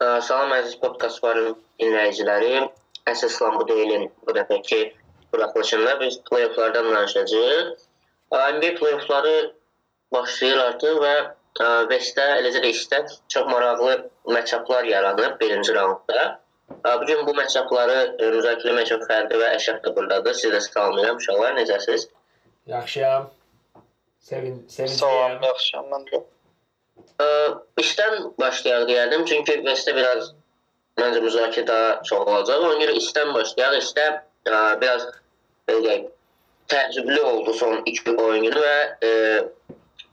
Salam əziz podkast varın dinləyiciləri. Əsaslan bu deyilin bu dəfəki buraxılışında biz play-offlardan danışacağıq. NBA play-offları başlayır artıq və Westdə, eləcə də Eastdə çox maraqlı məçaplar yaranıb birinci raundda. Bu gün bu məçapları müzakirə etmək üçün Fərdi və Əşrəf də burdadır. Sizi də salamlayıram uşaqlar. Necəsiz? Yaxşıyam. Sevin, sevin. Salam, yaxşıyam mən də. İşdən başlayaq deyərdim, çünki Westdə biraz məncə müzakirə daha çox olacaq. Ona görə işdən başlayaq. İşdə biraz belə təəccüblü oldu son iki oyun günü və e,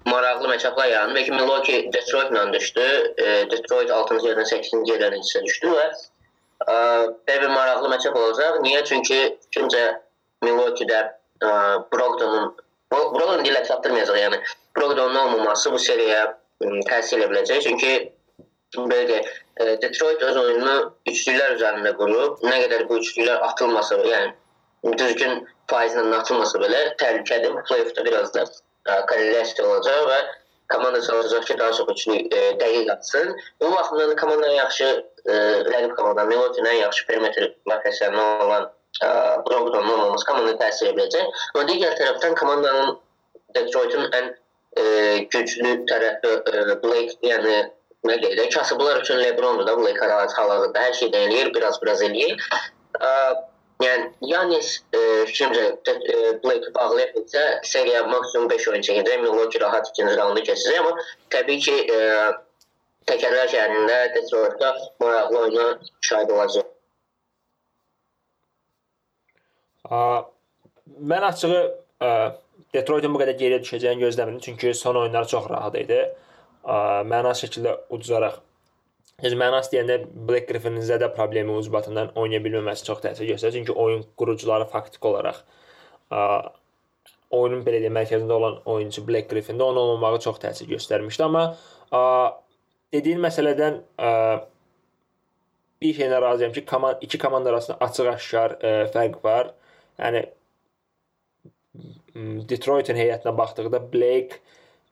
maraqlı məçaplar yarandı. Belki Milwaukee Detroit ilə düşdü. E, Detroit 6-cı yerdən 8-ci yerdən hissə düşdü və e, belə bir maraqlı məçap olacaq. Niyə? Çünki kimcə Milwaukee-də Brogdonun Brogdon dilə çatdırmayacaq, yəni Brogdonun olmaması bu seriyaya təsir edə biləcək. Çünki belə deyək, Detroit öz oyununu üçlüklər üzərində qurub. Nə qədər bu üçlüklər atılmasa, yəni düzgün faizlə atılmasa belə təhlükədir. Play-offda biraz da korrelyasiya olacaq və komanda çalışacaq ki, daha çox üçlü e, dəqiq atsın. Bu baxımdan da komandanın yaxşı e, rəqib komanda ən yaxşı perimetr markasiyasında olan e, Brogdonun olmaması komandaya təsir edəcək. Amma digər tərəfdən komandanın Detroit'un ən e, güclü tərəfi e, Blake, yəni nə deyək, kasıblar üçün LeBrondur da Blake hal-hazırda hər şeydən eləyir, biraz-biraz eləyir. E, yəni Yanis e, fikrimcə e, Blake bağlayıbsa seriya maksimum 5 oyun çəkəcək. Milwaukee rahat ikinci raundu keçəcək, amma təbii ki, e, təkərlər şəhərində Detroitdə maraqlı oyuna şahid olacaq. Mən açığı ə, Detroitin bu qədər geriyə düşəcəyini gözləmirdim, çünki son oyunları çox rahat idi. Mənasız şəkildə uduzaraq Heç mənası deyəndə Black Griffin-in zədə problemi ucbatından oynaya bilməməsi çox təsir göstərir. Çünki oyun qurucuları faktiki olaraq ə, oyunun belə deyək mərkəzində olan oyunçu Black Griffin-də onun olmamağı çox təsir göstərmişdi, amma ə, dediyin məsələdən ə, bir şeylə razıyam ki, komand iki komanda arasında açıq-aşkar fərq var. Yəni Detroitin heyətinə baxdıqda Blake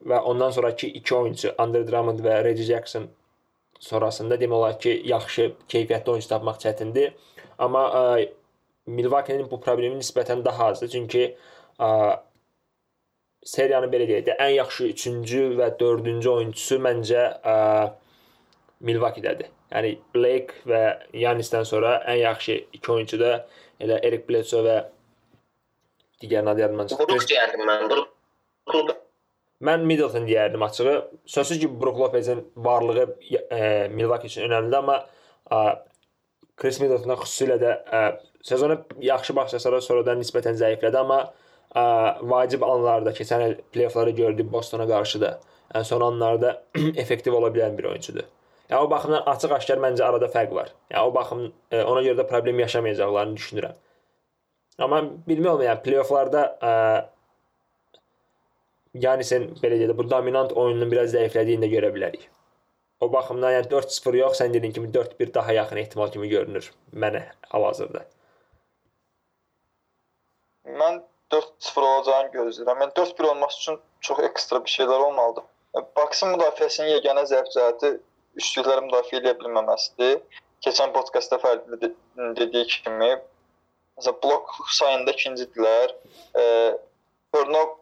və ondan sonrakı iki oyunçu Andre Drummond və Reggie Jackson sonrasında demək olar ki, yaxşı keyfiyyətli oyunçu tapmaq çətindir. Amma ə, Milwaukee-nin bu problemi nisbətən daha azdır. Çünki ə, seriyanı belə deyək də, ən yaxşı 3-cü və 4-cü oyunçusu məncə ə, Milwaukee-dədir. Yəni Blake və Yanisdən sonra ən yaxşı iki oyunçu da elə Eric Bledsoe və digər adı yadımdan çıxdı. Brook deyərdim mən. Brook Mən Middleton deyərdim açığı. Sözsüz ki, Brook Lopez-in varlığı e, Milwaukee üçün önəmlidir, amma e, Chris Middleton xüsusilə də e, sezona yaxşı başlasara sonradan nisbətən zəiflədi, amma ə, vacib anlarda keçən il play-offları gördük Bostona qarşı da. Yəni son anlarda effektiv ola bilən bir oyunçudur. Yəni o baxımdan açıq-aşkar məncə arada fərq var. Yəni o baxım ə, e, ona görə də problem yaşamayacaqlarını düşünürəm. Amma bilmək olmur, yəni play-offlarda ə, e, Yanisin belə deyək, bu dominant oyununun biraz zəiflədiyini də görə bilərik. O baxımdan yəni 4-0 yox, sən dediyin kimi 4-1 daha yaxın ehtimal kimi görünür mənə hal-hazırda. Mən 4-0 olacağını gözləyirəm. Mən 4-1 olması üçün çox ekstra bir şeylər olmalıdır. Baksın müdafiəsinin yeganə zəif cəhəti üçlükləri müdafiə edə bilməməsidir. Keçən podkastda Fərdi dediyi kimi, məsələn, blok sayında ikincidirlər. E,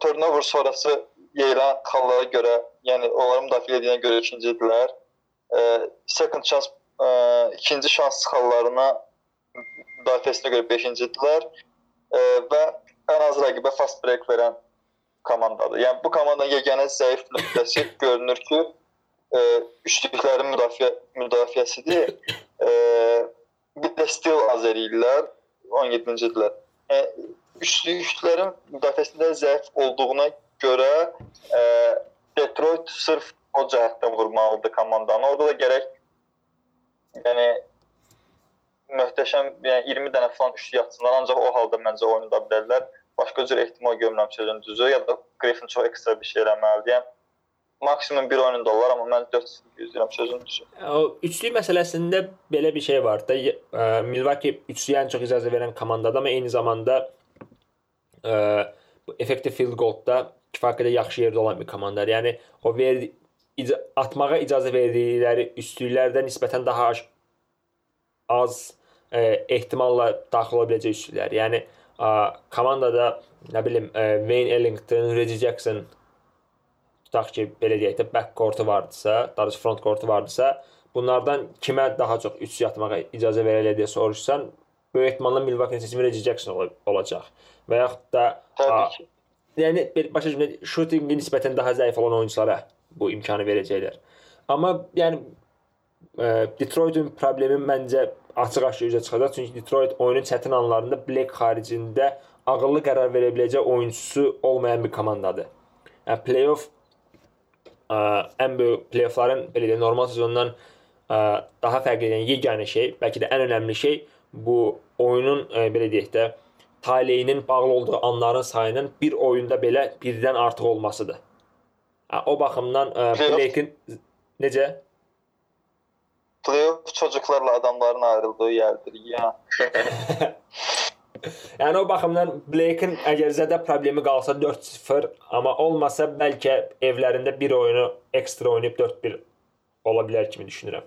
turnover sonrası yeyilən xallara görə, yəni onların müdafiə edilənə görə ikincidirlər. E, second chance e, ikinci şans xallarına müdafiəsinə görə 5-cidirlər. E, və ən az rəqibə fast break verən komandadır. Yəni bu komandanın yeganə zəif nöqtəsi görünür ki, e, üçlüklərin müdafiə müdafiəsidir. E, bir də steal az eləyirlər. 17-cidirlər. Yəni üçlüklərin müdafiəsində zəif olduğuna görə e, Detroit sırf o cəhətdən vurmalıdır komandanı. Orada da gərək yəni möhtəşəm, yəni 20 dənə falan üçlük atsınlar, ancaq o halda məncə oynada bilərlər. Başqa cür ehtimal görmürəm sözün düzü, ya da Griffin çox ekstra bir şey eləməlidir. Yəni maksimum bir oyun da olar, amma mən 4 gözləyirəm sözün düzü. O üçlük məsələsində belə bir şey var da, Milwaukee üçlüyə ən çox icazə verən komandadır, amma eyni zamanda bu effektiv field goal-da kifayət qədər yaxşı yerdə olan bir komandadır. Yəni o ver ica atmağa icazə verdikləri üstünlüklərdə nisbətən daha az, e, ehtimalla daxil ola biləcək üstünlüklər. Yəni ə, komandada nə bilim ə, Wayne Ellington, Reggie Jackson tutaq ki, belə deyək də backcourt-u vardısa, daha front court-u vardısa, bunlardan kimə daha çox üç yatmağa icazə verələr deyə soruşsan, böyük ehtimalla Milwaukee seçimi Reggie Jackson ol olacaq. Və yaxud da Təbii ki. yəni başa düşürəm, shootingi nisbətən daha zəif olan oyunçulara bu imkanı verəcəklər. Amma yəni ə, Detroitin problemi məncə açıq-aşkar üzə çıxacaq. Çünki Detroit oyunun çətin anlarında Blake xaricində ağıllı qərar verə biləcək oyunçusu olmayan bir komandadır. Yəni playoff ə, ən böyük playoffların belə də normal sezondan ə, daha fərqli edən yeganə şey, bəlkə də ən önəmli şey bu oyunun ə, belə deyək də taleyinin bağlı olduğu anların sayının bir oyunda belə birdən artıq olmasıdır. Hə, o baxımdan ə, Blake-in necə? Playoff çocuklarla adamların ayrıldığı yerdir. Ya. Yəni o baxımdan Blake-in əgər zədə problemi qalsa 4-0, amma olmasa bəlkə evlərində bir oyunu ekstra oynayıb 4-1 ola bilər kimi düşünürəm.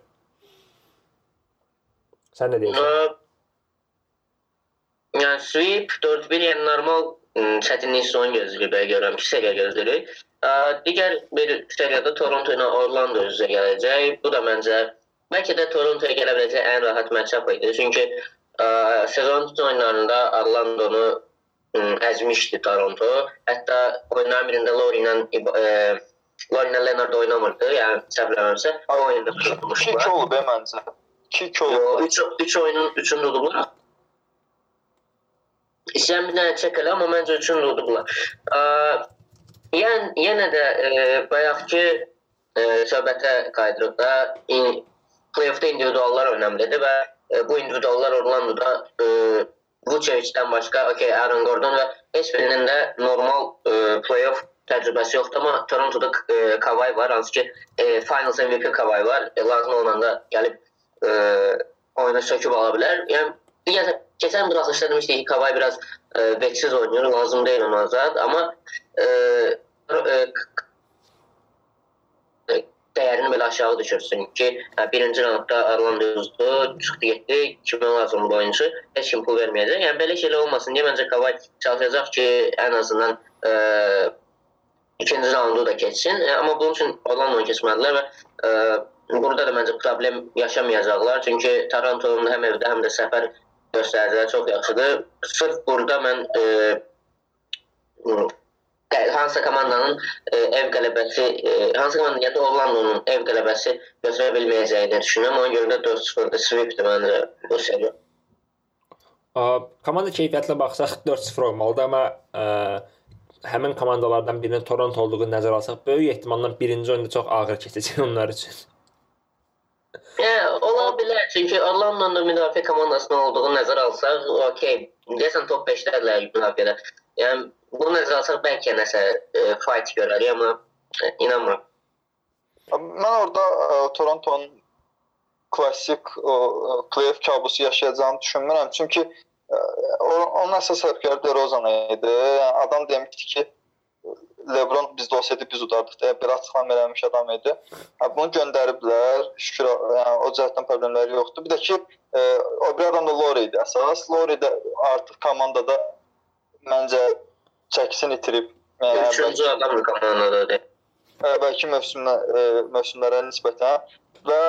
Sən nə deyirsən? Yəni sweep 4-1 yəni normal çətinlik son gözləyirik belə görürəm ki, seriya gözləyirik. Digər bir seriyada Toronto ilə Orlando üzə gələcək. Bu da məncə bəlkə də Torontoya gələ biləcək ən rahat matchup idi. Çünki ə, sezon oyunlarında Orlandonu əzmişdi Toronto. Hətta oyunların birində Lowry ilə ə, Lowry ilə Leonard oynamırdı. Yəni səhv eləmirəmsə, o oyunda 2-2 tutmuşdular. olub e məncə. 2-2 Yo, olub. 3 3 oyunun 3-ünü udublar. İstəyən bir dənə çək elə, amma məncə 3-ünü də udublar. Ə, Yəni yenə də e, bayaqki e, söhbətə qayıdırıq da in, playoffda individuallar önəmlidir və e, bu individuallar Orlandoda e, Vucevicdən başqa, okay, Aaron Gordon və heç birinin də normal e, playoff təcrübəsi yoxdur, amma Torontoda e, Kawhi var, hansı ki e, Finals MVP Kawhi var. E, lazım olanda gəlib e, oyuna söküb ala bilər. Yəni digər keçən buraxılışda demişdik ki, Kawhi biraz e, vəksiz oynayır, lazım deyil ona azad, amma e, e, dəyərini belə aşağı düşürsün ki, hə, birinci raundda Orlando uzdu, çıxdı getdi, kimə lazımdır oyunçu, heç kim pul verməyəcək. Yəni belə şeylər olmasın deyə məncə Kawhi çalışacaq ki, ən azından e, ikinci raundu da keçsin. E, amma bunun üçün Orlando keçmədilər və e, burada da məncə problem yaşamayacaqlar. Çünki Toronto'nun həm evdə, həm də səfər göstəricilər çox yaxşıdır. Sırf burada mən ə, hansı komandanın e, ev qələbəsi, e, hansı komandanın ya da Orlando'nun ev qələbəsi götürə bilməyəcəyini düşünürəm. Ona görə də 4-0-da sweepdir məncə bu seriya. Ə, Komanda keyfiyyətinə baxsaq 4-0 olmalıdır, amma ə, həmin komandalardan birinin Toronto olduğunu nəzərə alsaq, böyük ehtimalla birinci oyunda çox ağır keçəcək onlar üçün. Yəni ola bilər çünki Orlando'nun müdafiə komandasının olduğunu nəzərə alsaq, okey, deyəsən top 5-dədirlər müdafiədə. Yəni bunu nəzərə alsaq bəlkə nəsə e, fight görərik, amma e, inanmıram. Mən orada ə, Torontonun klassik ə, playoff kabusu yaşayacağını düşünmürəm. Çünki ə, onun əsas sərkərdə DeRozan idi. Yəni, adam demişdi ki, LeBron bizdə olsaydı biz udardıq deyə bir açıqlama vermiş adam idi. Hə, bunu göndəriblər. Şükür yəni, o cəhətdən problemləri yoxdur. Bir də ki, ə, o bir adam da Lowry idi əsas. Lowry də artıq komandada məncə çəkisini itirib. Üçüncü adam komandadadır. əvvəlki mövsümlə ə, mövsümlərə nisbətən və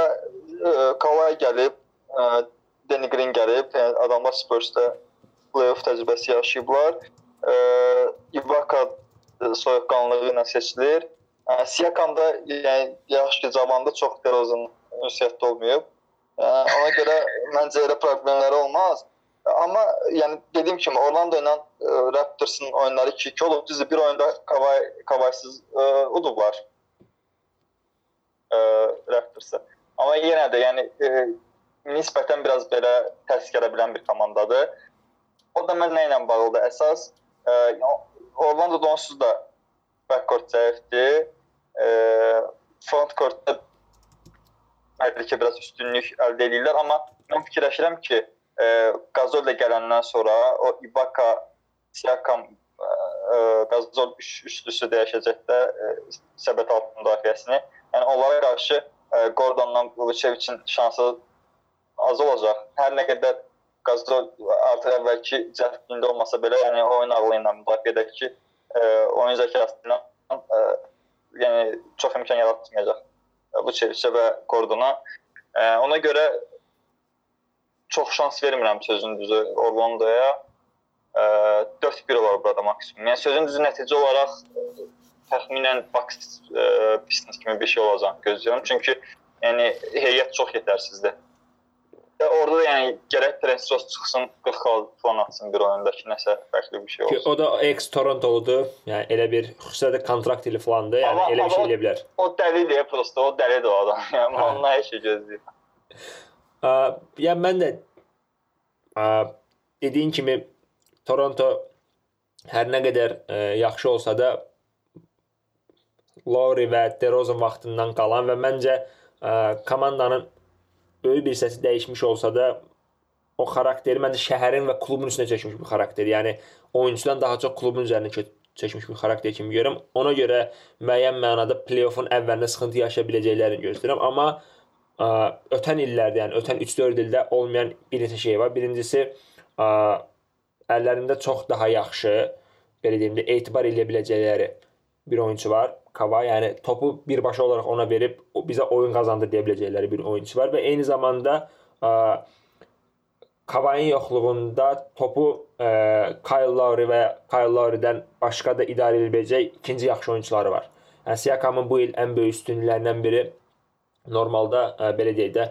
ə, Kawhi gəlib, ə, Danny Green gəlib, yəni adamlar Spurs-da playoff təcrübəsi yaşayıblar. Ibaka soyuqqanlığı ilə seçilir. Siakam da yəni yaxşı ki, cavanda çox DeRozan ünsiyyətdə olmayıb. Ona görə məncə elə problemləri olmaz. Amma yəni dediyim kimi Orlando ilə ə, Raptors'ın oyunları 2-2 olub. Düzdür, bir oyunda Kawhi'siz ə, udublar. Ə, Raptors'a. Amma yenə də yəni ə, nisbətən biraz belə təsdiq bilən bir komandadır. O da mən nə ilə bağlıdır? Əsas ə, Orlando onsuz da backcourt zəifdir. Ə, front courtda bəlkə biraz üstünlük əldə edirlər, amma mən fikirləşirəm ki, ə, Gazol da gələndən sonra o Ibaka, Siakam, ə, ə, Gazol üç, üçlüsü dəyişəcək də ə, səbət altı müdafiəsini. Yəni onlara qarşı ə, Gordonla Vučeviçin şansı az olacaq. Hər nə qədər Qazol artıq əvvəlki cəhdində olmasa belə, yəni oyun ağlı ilə müdafiə edək ki, ə, oyun zəkası ilə ə, yəni çox imkan yaratmayacaq Vučeviçə və Gordona. Ə, ona görə çox şans vermirəm sözün düzü Orlandoya. 4-1 olar burada maksimum. Yəni sözün düzü nəticə olaraq təxminən Bucks Pistons kimi bir şey olacaq gözləyirəm. Çünki yəni heyət çox yetərsizdir. Və orada da yəni gərək Trensros çıxsın, 40 xal falan atsın bir oyunda ki, nəsə fərqli bir şey olsun. O da ex Torontoludur. Yəni elə bir xüsusilə kontrakt ili falandır. Yəni Amma- elə bir şey eləyə bilər. O dəlidir prosta, o dəlidir o adam. Yəni Hə. ondan hər şey gözləyir. Ə, yəni mən də dediyin kimi Toronto hər nə qədər ə, yaxşı olsa da Lowry və DeRozan vaxtından qalan və məncə ə, komandanın böyük bir hissəsi dəyişmiş olsa da o xarakteri məncə şəhərin və klubun üstünə çəkmiş bir xarakter. Yəni oyunçudan daha çox klubun üzərinə çəkmiş bir xarakter kimi görürəm. Ona görə müəyyən mənada play-offun əvvəlində sıxıntı yaşaya biləcəklərini gözləyirəm, amma ə, ötən illərdə, yəni ötən 3-4 ildə olmayan bir neçə şey var. Birincisi ə, əllərində çox daha yaxşı, belə deyim də, etibar eləyə biləcəkləri bir oyunçu var. Kava, yəni topu birbaşa olaraq ona verib bizə oyun qazandı deyə biləcəkləri bir oyunçu var və eyni zamanda ə, Kavayın yoxluğunda topu ə, Kyle Lowry və Kyle Lowry-dən başqa da idarə edə biləcək ikinci yaxşı oyunçuları var. Yəni Siakamın bu il ən böyük üstünlüklərindən biri normalda ə, belə deyək də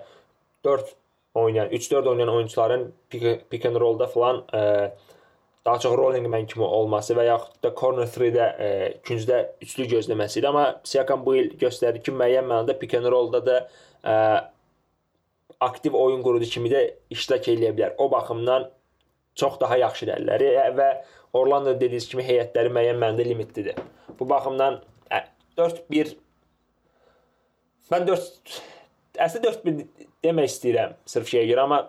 4 oynayan, 3-4 oynayan oyunçuların pick, pick and roll-da falan ə, daha çox rolling man kimi olması və yaxud da corner 3-də ə, küncdə üçlü gözləməsi idi. Amma Siakam bu il göstərdi ki, müəyyən mənada pick and roll-da da ə, aktiv oyun qurucu kimi də iştirak eləyə bilər. O baxımdan çox daha yaxşı əlləri və Orlando dediyiniz kimi heyətləri müəyyən mənada limitlidir. Bu baxımdan ə, 4-1 mən 4 əslində 4-1 demək istəyirəm sırf şeyə görə, amma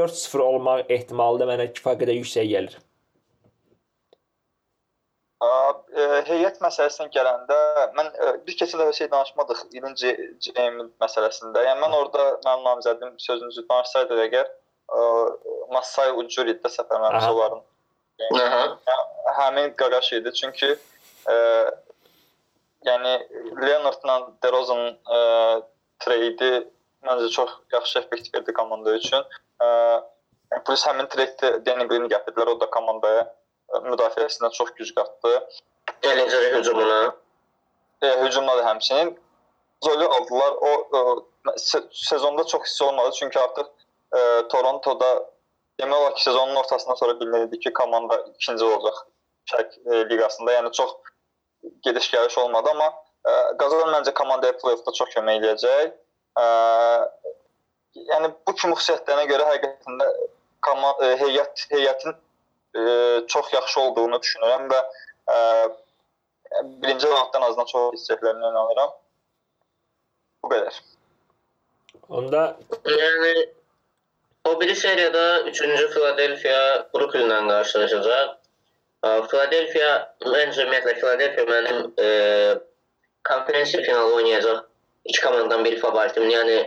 4-0 olmaq ehtimalı da mənə kifayət qədər yüksək gəlir. Ə, heyət məsələsinə gələndə mən bir keçən dəfə şey danışmadıq birinci James məsələsində. Yəni mən orada mənim namizədim sözünüzü danışsaydı əgər Masai Ujuri də səfər Aha. məmurların Aha. həmin qaqaş idi. Çünki ə, yəni Leonardla DeRozan ə, treydi məncə çox yaxşı effektiv idi komanda üçün. Ə, plus həmin treyddə Danny Green gətirdilər, o da komandaya ə, müdafiəsinə çox güc qatdı. Eləcə də hücumuna. E, hücumda da həmçinin Zoli aldılar. O e, se- sezonda çox hissi olmadı çünki artıq e, Torontoda demək olar ki, sezonun ortasından sonra bilinirdi ki, komanda ikinci olacaq Şərq e, liqasında. Yəni çox gediş-gəliş olmadı, amma e, Qazan məncə komandaya play-offda çox kömək eləyəcək. E, yəni bu kimi xüsusiyyətlərinə görə həqiqətən də komand e, heyət heyətin e, çox yaxşı olduğunu düşünürəm və e, birinci raunddan azdan çox istəklərinə inanıram. Bu qədər. Onda Yəni o biri seriyada 3-cü Philadelphia Brooklyn-lə qarşılaşacaq. Ə, Philadelphia məncə ümumiyyətlə Philadelphia mənim e, konferensiya finalı oynayacaq iki komandadan biri favoritim. Yəni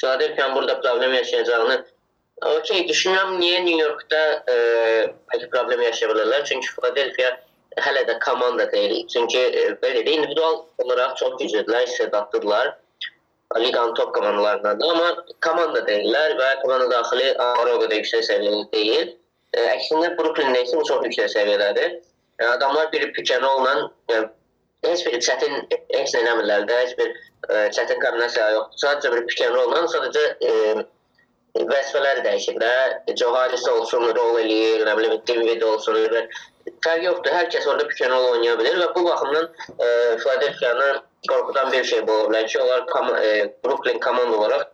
Philadelphia burada problem yaşayacağını okey düşünürəm niyə New Yorkda e, bəlkə problem yaşaya bilərlər. Çünki Philadelphia hələ də komanda deyil. Çünki e, belə də individual olaraq çox güclüdülər, istedadlıdırlar. liqanın top komandalarındandır. Amma komanda deyirlər və komanda daxili o qədər yüksək səviyyəli deyil. E, Əksinə Brooklyn-də isə bu çox yüksək səviyyədədir. E, Adamlar bir pick and roll-la yəni, heç bir çətin heç nə eləmirlər də, heç bir e, çətin kombinasiya yoxdur. Sadəcə bir pick and roll-la sadəcə e, vəzifələri dəyişir də. Joe Harris olsun, rol eləyir, nə bilim, David olsun. Və fərqi yoxdur. Hər kəs orada pick and roll oynaya bilər və bu baxımdan e, Philadelphia-nı qorxudan bir şey bu ola bilər ki, onlar kom e, Brooklyn komanda olaraq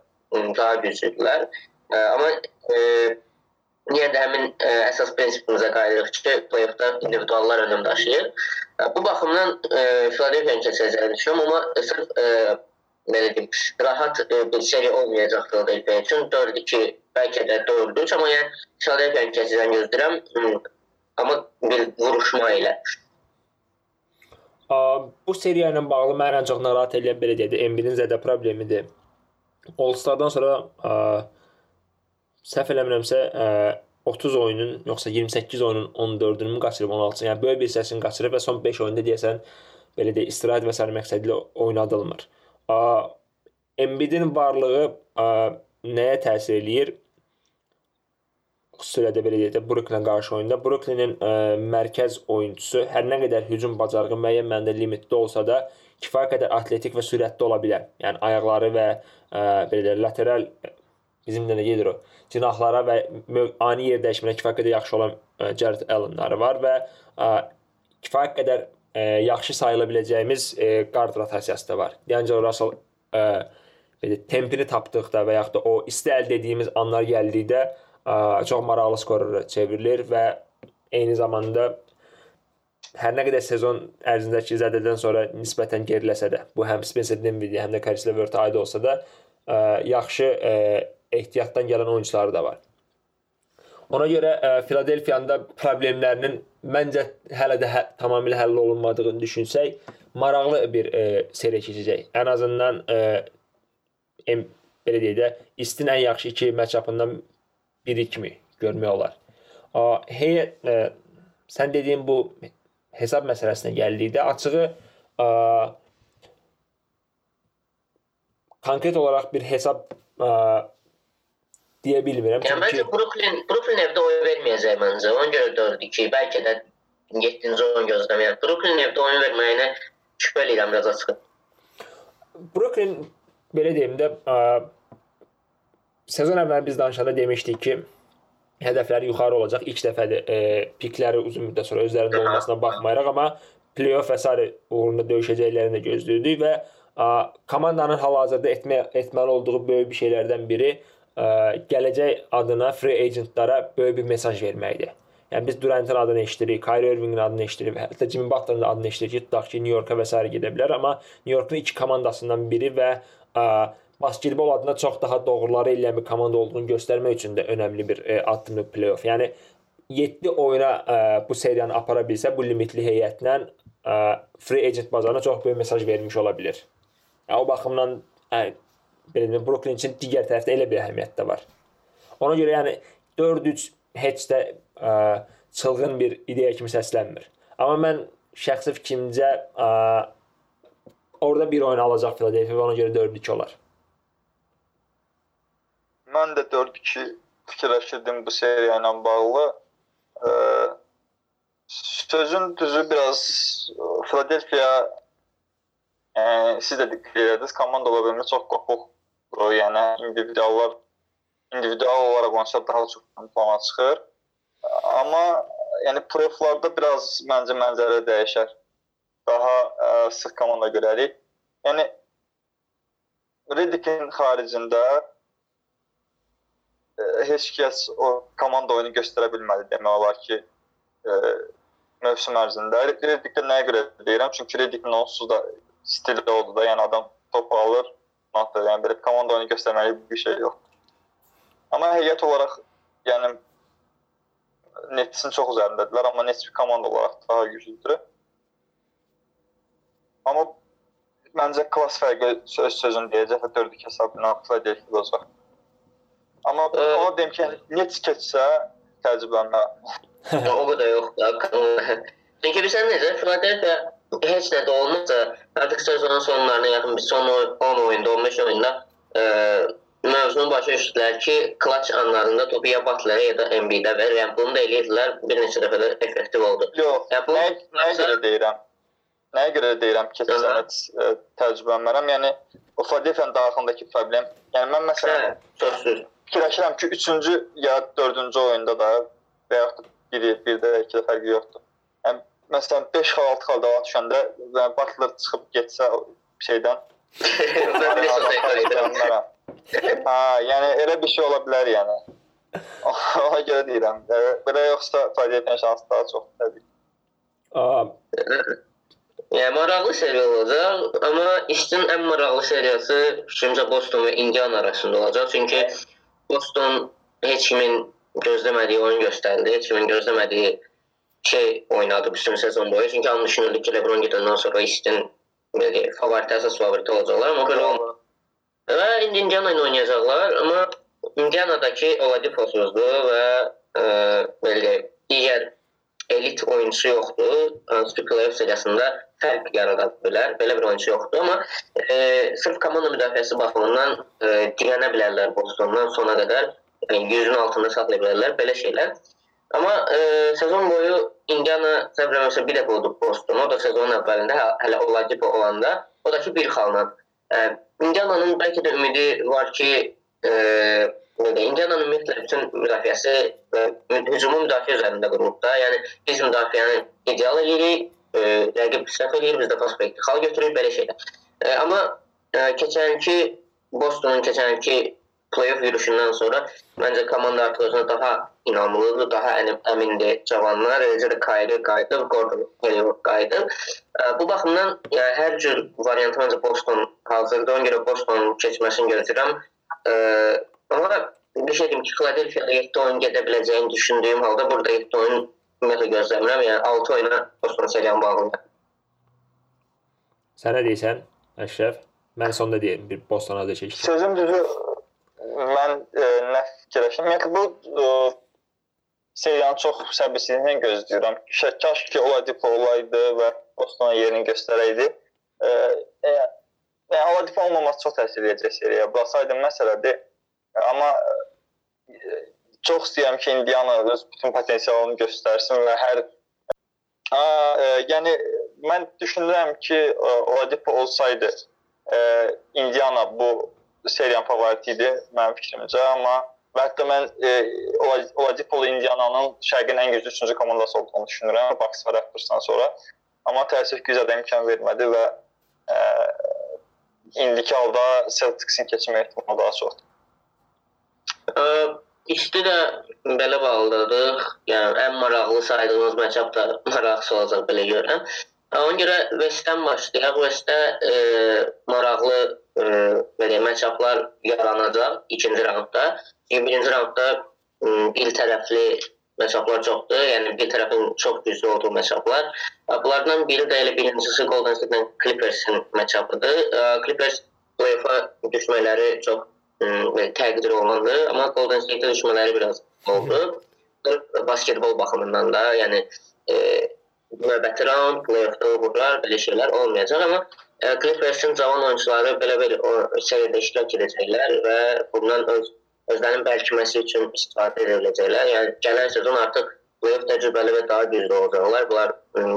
daha güclüdülər. Amma e, yenə də həmin e, əsas prinsipimizə qayıdırıq ki, play-offda individuallar önəm daşıyır. E, bu baxımdan e, Philadelphia-nın keçəcəyini düşünürəm, amma sırf e, belə deyim, rahat e, bir seri olmayacaq Philadelphia üçün. 4-2, bəlkə də 4-3, amma yəni Philadelphia-nın keçəcəyini gözləyirəm. Amma bir vuruşma ilə. Bu seriya ilə bağlı məni ən çox narahat edən belə deyək, Embiidin zədə problemidir. All-Stardan sonra ə, səhv eləmirəmsə ə, 30 oyunun yoxsa 28 oyunun 14-ünü mü qaçırıb 16-sını, yəni böyük bir hissəsini qaçırıb və son 5 oyunda deyəsən belə deyək istirahət və sair məqsədilə oynadılmır. Embiidin varlığı ə, nəyə təsir eləyir? xüsusilə də belə deyək də Brooklyn qarşı oyunda Brooklyn-in ə, mərkəz oyunçusu hər nə qədər hücum bacarığı müəyyən məndə limitdə olsa da kifayət qədər atletik və sürətli ola bilər. Yəni ayaqları və ə, belə də lateral bizim də gedir o? Cinahlara və ani yer dəyişməyinə kifayət qədər yaxşı olan Jared Allen-ları var və ə, kifayət qədər ə, yaxşı sayıla biləcəyimiz ə, qard rotasiyası da var. D'Angelo Russell ə, belə tempini tapdıqda və yaxud da o isti əldə etdiyimiz anlar gəldikdə çox maraqlı skorera çevrilir və eyni zamanda hər nə qədər sezon ərzindəki zədədən sonra nisbətən geriləsə də, bu həm Spencer Dinwiddie, həm də Caris LeVert aid olsa da, ə, yaxşı ə, ehtiyatdan gələn oyunçuları da var. Ona görə ə, Filadelfiyanın da problemlərinin məncə hələ də hə, tamamilə həll olunmadığını düşünsək, maraqlı bir ə, seriya keçəcək. Ən azından ə, em, belə deyək də, istin ən yaxşı 2 match-upından biri kimi görmək olar. Heyət e, sən dediyin bu hesab məsələsinə gəldikdə açığı ə, konkret olaraq bir hesab ə, deyə bilmirəm. Yəni çünki... məncə Brooklyn Brooklyn evdə oyun verməyəcək məncə. Ona görə 4-2, bəlkə də 7-ci oyun gözləməyəm. Brooklyn evdə oyun verməyinə şübhə edirəm biraz açıq. Brooklyn belə deyim də, ə, sezon əvvəl biz danışanda demişdik ki, hədəfləri yuxarı olacaq. İlk dəfədir e, pikləri uzun müddət sonra özlərində olmasına baxmayaraq, amma play-off və sair uğrunda döyüşəcəklərini də gözləyirdik və a, komandanın hal-hazırda etmə etməli olduğu böyük bir şeylərdən biri a, gələcək adına free agentlara böyük bir mesaj verməkdir. Yəni biz Durant'ın adını eşidirik, Kyrie Irving'in adını eşidirik hətta Jimmy Butler'ın adını eşidirik. Tutaq ki, New Yorka və s. gedə bilər, amma New Yorkun iki komandasından biri və a, basketbol adına çox daha doğruları eləyən bir komanda olduğunu göstərmək üçün də önəmli bir e, addımdır play-off. Yəni 7 oyuna e, bu seriyanı apara bilsə, bu limitli heyətlə e, free agent bazarına çox böyük mesaj vermiş ola bilər. Yəni, o baxımdan e, belə deyim, Brooklyn üçün digər tərəfdə elə bir əhəmiyyət də var. Ona görə yəni 4-3 heç də ə, çılğın bir ideya kimi səslənmir. Amma mən şəxsi fikrimcə ə, orada bir oyun alacaq Philadelphia və ona görə 4-2 olar. Mən də 4-2 fikirləşirdim bu seriya ilə bağlı. E, sözün düzü biraz Philadelphia yəni siz də diqqət edirsiniz, komanda ola bilmir, çox qopuq. Yəni individuallar individual olaraq oynasa daha çox plana çıxır. Amma yəni playofflarda biraz məncə mənzərə dəyişər. Daha ə, sıx komanda görərik. Yəni Redikin xaricində heç kəs o komanda oyunu göstərə bilmədi demək olar ki, e, mövsüm ərzində. Reddickdə nəyə görə deyirəm? Çünki Reddickin onsuz da stili oldu da, yəni adam topu alır, atır, yəni belə komanda oyunu göstərməli bir şey yox. Amma heyət olaraq yəni Netsin çox üzərindədirlər, amma Nets bir komanda olaraq daha güclüdür. Amma məncə klass fərqi söz sözün deyəcək və 4-2 hesabına Philadelphia olacaq. Amma ə, ona deyim ki, net keçsə təcrübələnmə. o qədər yox da. Çünki bilirsən necə, Philadelphia heç nə də olmazsa, artıq sezonun sonlarına yaxın bir son 10 oyunda, 15 oyunda ə, mövzunu başa düşdülər ki, clutch anlarında topu ya Butler-ə ya da Embiid-ə verir. Yəni bunu da eləyirdilər, bir neçə dəfə də effektiv oldu. Yox, yəni, bu, nəyə, nəyə görə deyirəm? Nəyə görə deyirəm ki, keçən təcrübələnmərəm? Yəni o Philadelphia-nın daxilindəki problem. Yəni mən məsələn, hə, sözsüz fikirləşirəm ki, 3-cü ya 4-cü oyunda da və yaxud biri, bir də iki də fərqi yoxdur. Məsələn 5 xal 6 xal dağa düşəndə və Butler çıxıb getsə şeydən Ha, yəni elə bir şey ola bilər yəni. Ona görə deyirəm. Belə yoxsa Philadelphia şansı daha çox təbii. Yəni maraqlı seriya olacaq, amma işin ən maraqlı seriyası fikrimcə Boston və Indiana arasında olacaq. Çünki Boston heç kimin gözləmədiyi oyun göstərdi. Heç kimin gözləmədiyi şey oynadı bütün sezon boyu. Çünki hamı düşünürdü ki LeBron gedəndən sonra East'in belə favorit əsas favorit olacaqlar. Amma belə olmadı. Və indi Indiana ilə oynayacaqlar, amma Indiana'dakı Oladipo'suzdur və e, belə digər elit oyunçu yoxdur. Hansı playoff seriyasında fərq yarada bilər. Belə bir oyunçu yoxdur, amma e, sırf komanda müdafiəsi baxımından e, dirənə bilərlər Bostondan sona qədər. Yəni 100-ün altında saxlaya bilərlər belə şeylər. Amma e, sezon boyu Indiana səbrəməsə bir dəfə oldu Boston. O da sezonun əvvəlində hə, hələ Oladipo olanda, o da ki bir xalla. E, Indiana'nın bəlkə də ümidi var ki, e, Belə Indiananın ümumiyyətlə bütün müdafiəsi və hücumu müdafiə üzərində qurulub da. Yəni biz müdafiəni ideal eləyirik, e, rəqib səhv eləyir, biz də pas xal götürürük belə şeylər. E, amma e, keçənki Bostonun keçənki play-off yürüşündən sonra məncə komanda artıq özünə daha inamlıdır, daha əmindir cavanlar. Eləcə də Kyrie qayıdıb, Gordon Hayward qayıdıb. Bu baxımdan yəni, hər cür variantı məncə Boston hazırdır. Ona görə Bostonun keçməsini gözləyirəm. Amma bir şey deyim ki, Philadelphia-da 7 oyun gedə biləcəyini düşündüyüm halda burada 7 oyun ümumiyyətlə gözləmirəm. Yəni 6 oyuna Boston seriyanı bağlayacaq. Sən nə deyirsən, Əşrəf? Mən sonda deyim, bir Bostona da çəkdim. Sözüm düzü mən e, nə fikirləşirəm? Yəni bu e, seriyanı çox səbirsizliklə gözləyirəm. Kaş ki Oladipo olaydı və Bostona yerini göstərəydi. E, e, yəni Oladipo olmaması çox təsir edəcək seriyaya. Burasaydı məsələdir. Amma e, çox istəyirəm ki, Indiana öz bütün potensialını göstərsin və hər a, e, yəni mən düşünürəm ki, e, Oladipo olsaydı e, Indiana bu seriyanın favoriti idi mənim fikrimcə, amma və hətta mən e, Oladipo Indiana'nın şərqin ən güclü üçüncü komandası olduğunu düşünürəm Bucks və Raptorsdan sonra. Amma təəssüf ki, zədə imkan vermədi və e, indiki halda Celtics-in keçmə ehtimalı daha çoxdur. İşte də belə bağlıdır. Yəni ən maraqlı saydığınız matchup da maraqlı olacaq belə görürəm. Ona görə West-dən başlayaq. West-də e, maraqlı e, belə matchuplar yaranacaq ikinci raundda. Birinci raundda bir tərəfli matchuplar çoxdur. Yəni bir tərəfin çox güclü olduğu matchuplar. Bunlardan biri də elə birincisi Golden State-lə Clippers-in matchupudur. Clippers play-off'a düşmələri çox təqdir olunandır. Amma Golden State düşmələri biraz oldu. Basketbol baxımından da, yəni e, növbəti round, play-offda uğurlar, belə şeylər olmayacaq, amma Clippersin cavan oyunçuları belə-belə seriyada iştirak edəcəklər və bundan öz özlərinin bərkiməsi üçün istifadə edə biləcəklər. Yəni gələn sezon artıq play-off təcrübəli və daha güclü olacaqlar. Bunlar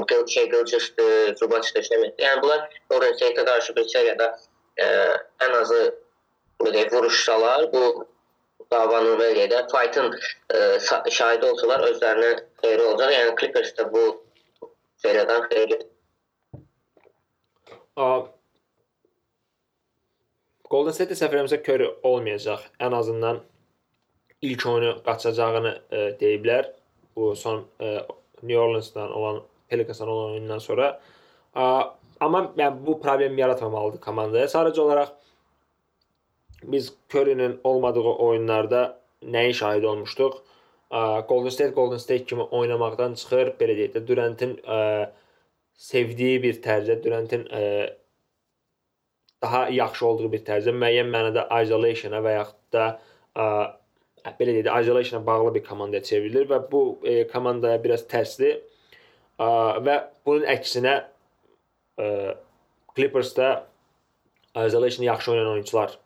Gil şey Gilchrist, Zubac işləməkdir. Yəni bunlar Golden State-ə qarşı bir seriyada ə, ən azı belə vuruşsalar, bu davanın və elə də fightın şahidi olsalar özlərinə xeyri olacaq. Yəni Clippers də bu seriyadan xeyri. Golden State səfərimizə Curry olmayacaq. Ən azından ilk oyunu qaçacağını e, deyiblər. Bu son e, New Orleans-dan olan Pelicans-dan olan oyundan sonra. A, amma yəni bu problem yaratmamalıdır komandaya. Sadəcə olaraq biz Curry'nin olmadığı oyunlarda nəyi şahid olmuşduq? Golden State Golden State kimi oynamaqdan çıxır, belə deyək də Durantin sevdiyi bir tərzdə, Durantin daha yaxşı olduğu bir tərzdə müəyyən mənada isolation-a və yaxud da belə deyək isolation-a bağlı bir komandaya çevrilir və bu e, komandaya biraz tərsdir. Və bunun əksinə Clippers-da isolation yaxşı oynayan oyunçular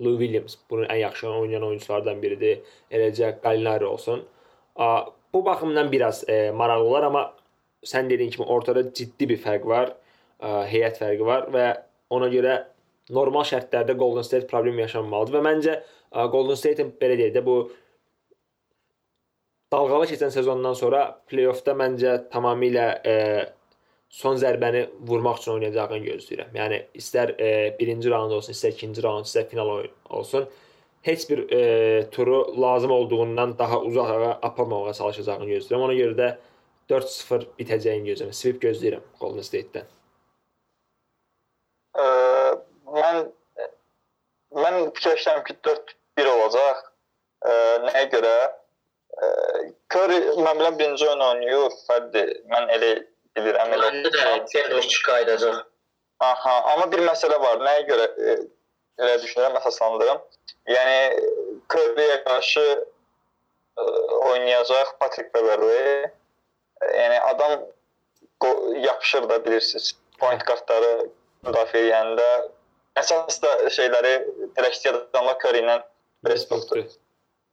Lou Williams bunun ən yaxşı oynayan oyunçulardan biridir. Eləcə Gallinari olsun. Bu baxımdan biraz e, maraqlı olar, amma sən dediyin kimi ortada ciddi bir fərq var. E, heyət fərqi var və ona görə normal şərtlərdə Golden State problem yaşanmalıdır və məncə Golden State-in belə deyək də bu dalğalı keçən sezondan sonra play-offda məncə tamamilə e, son zərbəni vurmaq üçün oynayacağını gözləyirəm. Yəni istər e, birinci raund olsun, istər ikinci raund, istər final oyun olsun, heç bir e, turu lazım olduğundan daha uzağa aparmamağa çalışacağını gözləyirəm. Ona görə də 4-0 bitəcəyini gözləyirəm. Sweep gözləyirəm Golden State-dən. Mən mən fikirləşirəm ki 4-1 olacaq. Ə, nəyə görə? Curry mən bilən birinci oyun oynayır, fərqli. Mən elə bilirəm. Elə. Məndə də Kermiş qayıdacaq. Aha, amma bir məsələ var. Nəyə görə e, elə düşünürəm, əsaslandırım. Yəni Curry-yə qarşı e, oynayacaq Patrick Beverley. E, yəni adam yapışır da bilirsiniz. Point kartları müdafiə edəndə əsas da şeyləri adamlar Curry ilə Westbrook.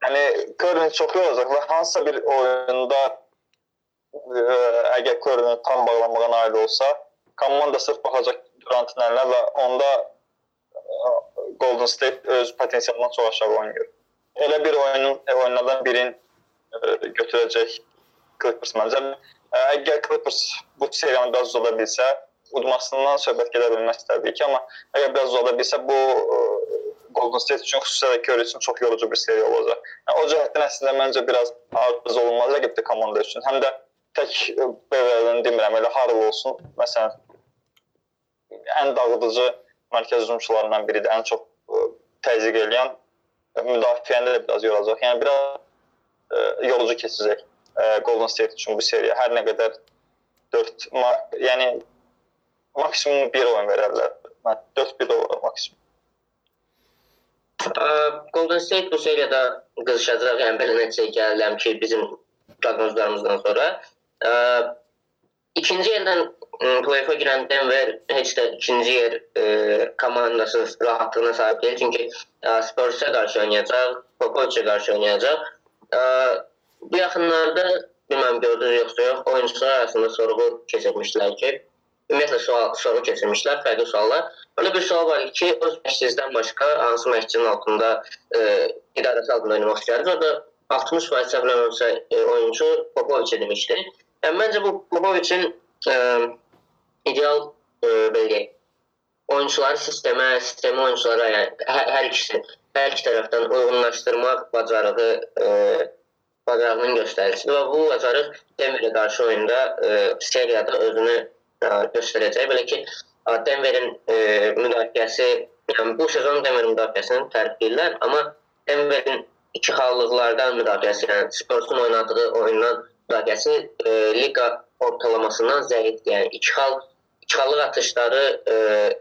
Yəni Curry çox iyi olacaq və hansısa bir oyunda ə, əgər Curry tam bağlamağa nail olsa, komanda sırf baxacaq Durantın əlinə və onda Golden State öz potensialından çox aşağı oynayır. Elə bir oyunun oyunlardan birini ə, götürəcək Clippers məncə. Əgər Clippers bu seriyanı biraz uzada bilsə, udmasından söhbət gedə bilməz təbii ki, amma əgər biraz uzada bilsə bu ə, Golden State üçün xüsusilə də Curry üçün çox yorucu bir seriya olacaq. Yəni, o cəhətdən əslində məncə biraz arzu olunmaz rəqibdə komanda üçün. Həm də tək Beverlin demirəm, elə Harrell olsun. Məsələn, ən dağıdıcı mərkəz hücumçularından biridir. Ən çox ə, təzyiq edən müdafiəni də biraz yoracaq. Yəni biraz ə, yorucu keçəcək ə, Golden State üçün bu seriya. Hər nə qədər 4 yəni maksimum 1 oyun verərlər. 4-1 olur maksimum. Golden State bu seriyada qızışacaq, yəni belə nəticəyə gəlirəm ki, bizim proqnozlarımızdan sonra. Ə, ikinci yerdən play-off'a girən Denver heç də ikinci yer ə, komandası rahatlığına sahib deyil. Çünki Spurs-a qarşı oynayacaq, Popovic'e qarşı oynayacaq. Ə, bu yaxınlarda bilməm gördünüz yoxsa yox, oyunçular arasında sorğu keçirmişdilər ki, ümumiyyətlə sual, soru keçirmişlər, fərqli suallar. Öyle bir sual var ki, öz məşqçinizdən başqa hansı məşqçinin altında e, idarəsi altında oynamaq istəyərdiniz? Orada 60% səhvləmirəmsə e, oyuncu Popovic demişdi. Yəni məncə bu Popovicin e, ideal e, belə oyunçuları sistemə, sistemi oyunçulara, yəni hər, hər ikisi, hər iki tərəfdən uyğunlaşdırmaq bacarığı e, bacarığının göstəricisidir və bu bacarıq Denverə qarşı oyunda e, seriyada özünü göstərəcək. Belə ki, Denverin e, müdafiəsi, yəni bu sezon Denverin müdafiəsini tərifləyirlər, amma Denverin iki xallıqlardan müdafiəsi, yəni Spursun oynadığı oyundan müdafiəsi e, liqa ortalamasından zəifdir. Yəni iki xal iki xallıq atışları, e,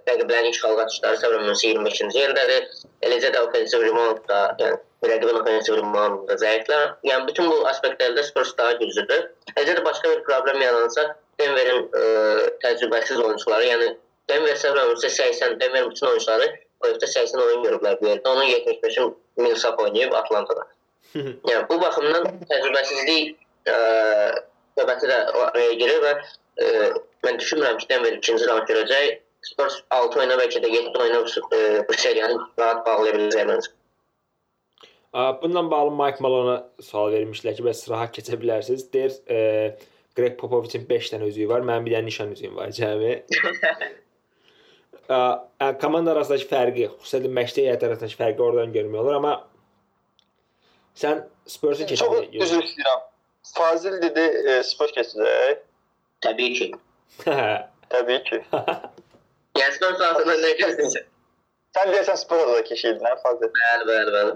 rəqiblərin iki xallıq atışları səbəbimizə 25-ci yerdədir. Eləcə də offensiv rebound da, yəni rəqibin offensiv rebound da zəiflər. Yəni bütün bu aspektlərdə Spurs daha güclüdür. Eləcə də başqa bir problem yaransa Denverin e, təcrübəsiz oyunçuları, yəni Denver səvləmirsə 80, Denver bütün oyunçuları playoffda 80 oyun görüblər bu yerdə. Onun 75-i Millsap oynayıb Atlantada. yəni bu baxımdan təcrübəsizlik ə, növbəti də araya girir və ə, mən düşünmürəm ki, Denver ikinci raund görəcək. Spurs 6 oyuna bəlkə də 7 oyuna bu, bu seriyanı rahat bağlaya biləcək məncə. Bununla bağlı Mike Malone sual vermişlər ki, bəs rahat keçə bilərsiniz. Deyir, e, Greg Popovich'in 5 dənə üzüyü var, mənim bir dənə nişan üzüyüm var cəmi. ə, komanda arasındakı fərqi, xüsusilə məşqdə heyət arasındakı fərqi oradan görmək olur, amma sən Spurs-u keçəcək. Çox üzr istəyirəm. Fazil dedi, e, Spurs keçəcək. Təbii ki. Təbii ki. yəni Spurs arasında nə gözləyirsən? Sən deyirsən Spurs da keçirdin, hə Fazil? Bəli, bəli, bəli.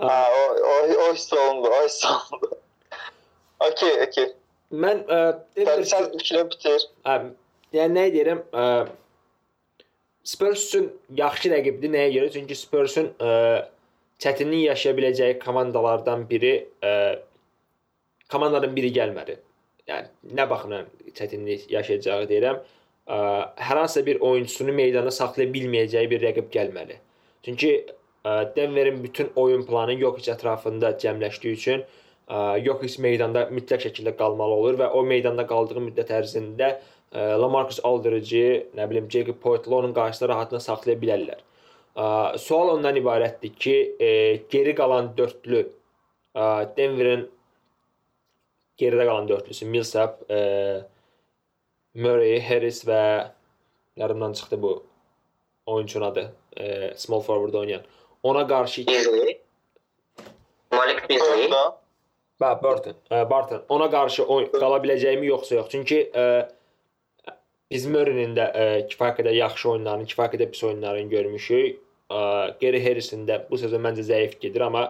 Ha, o o o hiss olundu, o hiss olundu. Okay, okay. Mən ə, sən, fikrini bitir. Ə, yəni nə deyirəm? Ə, Spurs üçün yaxşı rəqibdir nəyə görə? Çünki Spursun ə, çətinlik yaşaya biləcəyi komandalardan biri ə, komandaların biri gəlmədi. Yəni nə baxımdan çətinlik yaşayacağı deyirəm. Ə, hər hansısa bir oyunçusunu meydanda saxlaya bilməyəcəyi bir rəqib gəlməli. Çünki ə, Denverin bütün oyun planı yox ətrafında cəmləşdiyi üçün yox heç meydanda mütləq şəkildə qalmalı olur və o meydanda qaldığı müddət ərzində Lamarcus Aldridge, nə bilim Jacob Poeltl onun qarşısında rahatlıqla saxlaya bilərlər. Sual ondan ibarətdir ki, geri qalan dördlü Denverin geridə qalan dördlüsü Millsap, Murray, Harris və yarımdan çıxdı bu oyunçunun adı, small forward oynayan. Ona qarşı Malik Beasley. Bə, Burton, ə, Barton. Ona qarşı oy qala biləcəyimi yoxsa yox. Çünki ə, biz Murray-nin də ə, kifayət qədər yaxşı oyunlarını, kifayət qədər pis oyunlarını görmüşük. Ə, Gary Harrison də bu sezon məncə zəif gedir, amma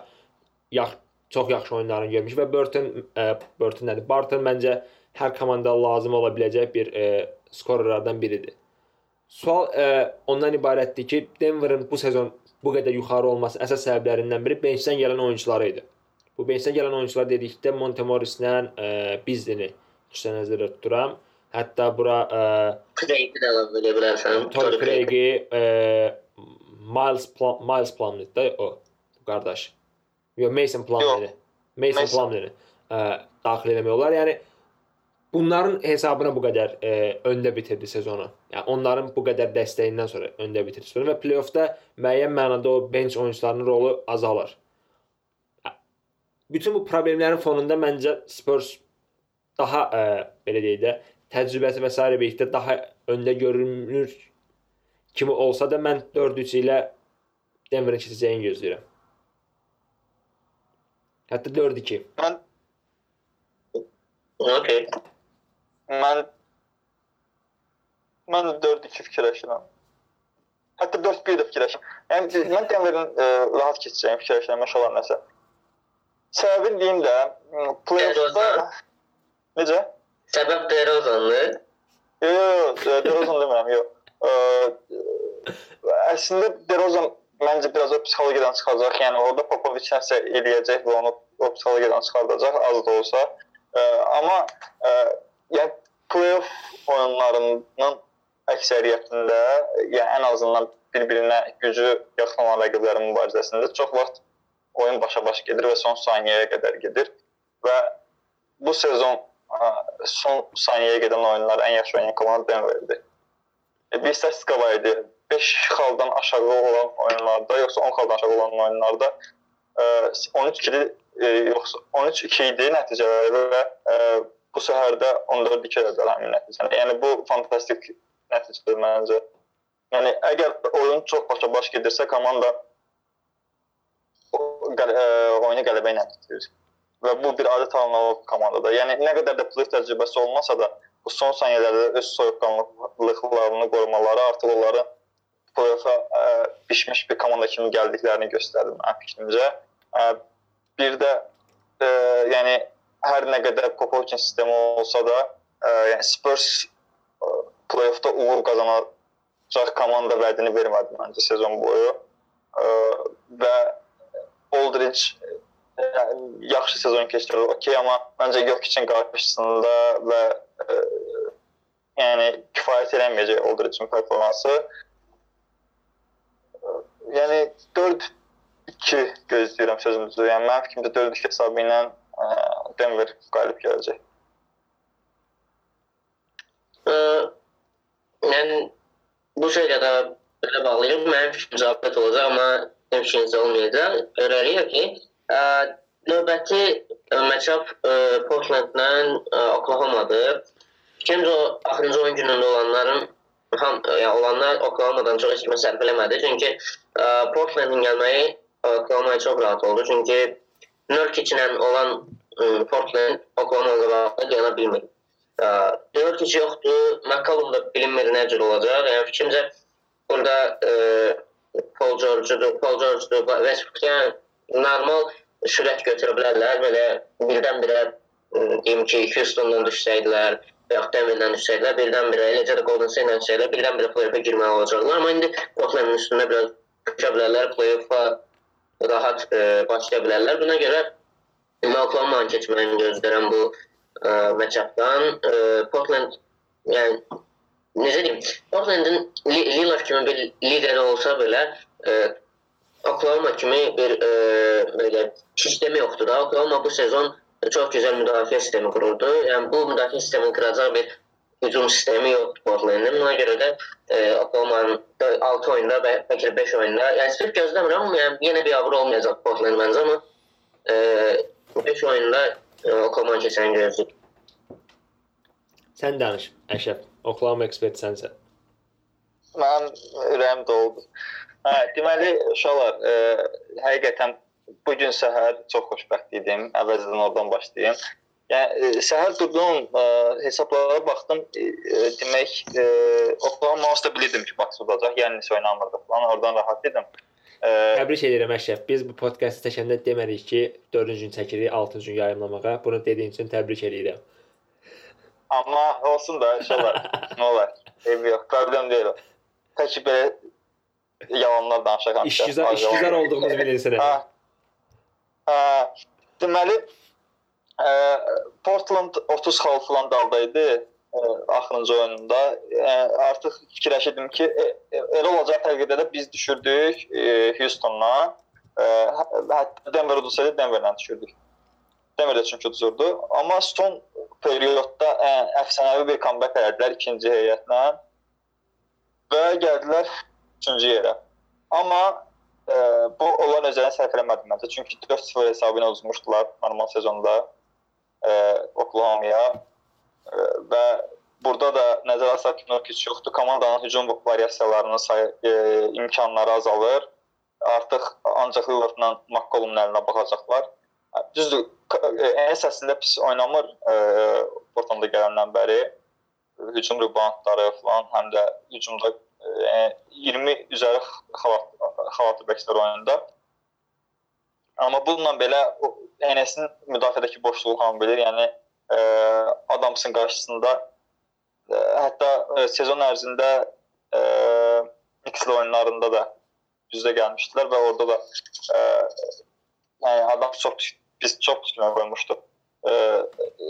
yax çox yaxşı oyunlarını görmüş və Burton e, Burton nədir? Barton məncə hər komandaya lazım ola biləcək bir e, skorerlərdən biridir. Sual e, ondan ibarətdir ki, Denverin bu sezon bu qədər yuxarı olması əsas səbəblərindən biri benchdən gələn oyunçuları idi. Bu benchdən gələn oyunçular dedikdə Montemorislə e, Bizdini xüsusən nəzərdə tuturam. Hətta bura e, Craig'i də bilə bilərsən. Tory Craig'i, e, Miles Plum, Miles Plumlee də o qardaş. Yox, Mason Plumlee. Mason. Plumlee e, daxil eləmək olar. Yəni bunların hesabına bu qədər e, öndə bitirdi sezonu. Yəni onların bu qədər dəstəyindən sonra öndə bitirdi sezonu və play-offda müəyyən mənada o bench oyunçularının rolu azalır. Bütün bu problemlərin fonunda məncə Spurs daha ə, belə deyək də təcrübəsi və s. birlikdə daha öndə görünür kimi olsa da mən 4-3 ilə Denverin keçəcəyini gözləyirəm. Hətta 4-2. Mən Okay. mən mən 4-2 fikirləşirəm. Hətta 4-1 də fikirləşirəm. Yəni mən Denverin ə, rahat keçəcəyini fikirləşirəm məşə olan nəsə. Səbəbini deyim də, m, play-offda necə? Səbəb DeRozan'dı. Yox, yox, yox, DeRozan demirəm, yox. Əslində DeRozan məncə biraz o psixologiyadan çıxacaq. Yəni orada Popovic nəsə eləyəcək və onu o psixologiyadan çıxardacaq az da olsa. Ə, amma ə, yəni playoff oyunlarının əksəriyyətində, yəni ən azından bir-birinə gücü yaxın olan rəqiblərin mübarizəsində çox vaxt oyun başa-baş gedir və son saniyəyə qədər gedir və bu sezon son saniyəyə gedən oyunlar ən yaxşı oynayan komanda Denverdir. E, bir statistika var idi. 5 xaldan aşağı olan oyunlarda, yoxsa 10 xaldan aşağı olan oyunlarda e, 13-2 e, yoxsa 13-2 idi nəticələri və e, bu səhərdə 14-2 elədilər həmin nəticəni. Yəni bu fantastik nəticədir məncə. Yəni əgər oyun çox başa-baş gedirsə, komanda qəl- ə, oyunu qələbə ilə bitirir. Və bu bir adət halına komandada. Yəni nə qədər də play təcrübəsi olmasa da, bu son saniyələrdə öz soyuqqanlıqlarını qorumaları artıq onları play-offa ə, pişmiş bir komanda kimi gəldiklərini göstərir mənim fikrimcə. Ə, bir də ə, yəni hər nə qədər Popovicin sistemi olsa da, ə, yəni Spurs play-offda uğur qazanacaq komanda vədini vermədi məncə sezon boyu. Ə, və Aldridge yəni, yaxşı sezon keçirir, okey, amma məncə Jokicin qarşısında və ə, yəni kifayət eləməyəcək Aldridge'in performansı. Ə, Yəni 4-2 gözləyirəm sözümüzü. Yəni mənim fikrimcə 4-2 hesabı ilə ə, Denver qalib gələcək. Ə, mən bu şeylə də belə bağlayıram. Mənim fikrim zabit olacaq, amma fikriniz olmayacaq. Öyrənirəm ki, ə, növbəti ə, matchup ə, Portlandla ə, Oklahoma-dır. Fikrimcə axırıncı oyun günündə olanların ham yəni olanlar Oklahoma-dan çox heç kimə sərf eləmədi. Çünki Portlandın gəlməyi Oklahoma-ya çox rahat oldu. Çünki Nurkic-ilə olan ə, Portland Oklahoma-la bağlı gələ bilmir. Nurkic yoxdur, McCollum da bilinmir nə cür olacaq. Yəni fikrimcə burada ə, Paul George-dur, Paul George-dur, Westbrook yəni normal sürət götürə bilərlər. Belə birdən-birə deyim ki, Houston-dan düşsəydilər, və yaxud Denver-dən düşsəydilər, birdən-birə eləcə də Golden State-lə düşsəydilər, birdən-birə play-offa girməli olacaqlar. Amma indi Portlandın üstündə biraz düşə bilərlər, play-offa rahat ə, başlaya bilərlər. Buna görə Oklahoma-nın keçməyini gözləyirəm bu ə, matchupdan. Ə, Portland yəni necə deyim, Portlandın Li- Lillard kimi bir lideri olsa belə ə, Oklahoma kimi bir ə, belə sistemi yoxdur da. Oklahoma bu sezon çox gözəl müdafiə sistemi qururdu. Yəni bu müdafiə sistemini qıracaq bir hücum sistemi yoxdur Portlandın. Buna görə də e, Oklahoma'nın 6 oyunda və bəlkə də 5 oyunda, yəni sırf gözləmirəm, amma yəni yenə bir avro olmayacaq Portland məncə, amma e, 5 oyunda e, Oklahoma keçəni gözləyir. Sən danış, Əşrəf. Oklahoma ekspert sənsən. Mənim ürəyim doldu. Hə, deməli uşaqlar, e, həqiqətən bu gün səhər çox xoşbəxt idim. Əvvəlcədən oradan başlayım. Yəni e, səhər durdum, e, hesablara baxdım. E, demək, e, Oklahoma House-da bilirdim ki, Bucks udacaq. Yəni nesə oynamırdı falan. Oradan rahat idim. E, Təbrik edirəm Əşrəf. Biz bu podkastı çəkəndə demədik ki, 4-cü gün çəkirik, 6-cı gün yayımlamağa. Bunu dediyin üçün təbrik edirəm. Amma olsun da inşallah nə olar. Eybi yox, problem deyil o. Tək ki, belə yalanlar danışaq. İşgüzar, işgüzar olduğumuz bilinsin. Ha. Ha. Deməli e, Portland 30 xal falan daldaydı e, axırıncı oyununda. E, artıq fikirləşirdim ki, e, elə olacaq təqdirdə də biz düşürdük e, Houstonla. E, hətta Denver udusaydı Denverlə düşürdük. Denver də çünki uduzurdu. Amma son periodda ə, əfsanəvi bir comeback elədilər ikinci heyətlə və gəldilər üçüncü yerə. Amma ə, bu onlar özlərini səhv eləmədi məncə. Çünki 4-0 hesabı ilə uzmuşdular normal sezonda ə, Oklahoma-ya ə, və burada da nəzərə alsaq ki, Nurkic yoxdur. Komandanın hücum variasiyalarının sayı ə, imkanları azalır. Artıq ancaq Lillardla McCollum əlinə baxacaqlar. Düzdür, en əsasında pis oynamır ə, Portlanda gələndən bəri hücum reboundları falan, həm də hücumda ə, 20 üzəri xalat xalatı bəkslər oyunda. Amma bununla belə Enesin müdafiədəki boşluğu hamı bilir. Yəni ə, Adamsın qarşısında ə, hətta ə, sezon ərzində ə, Knicks oyunlarında da düzdə gəlmişdilər və orada da ə, yəni adam çox biz çox üstünə qoymuşduq. E,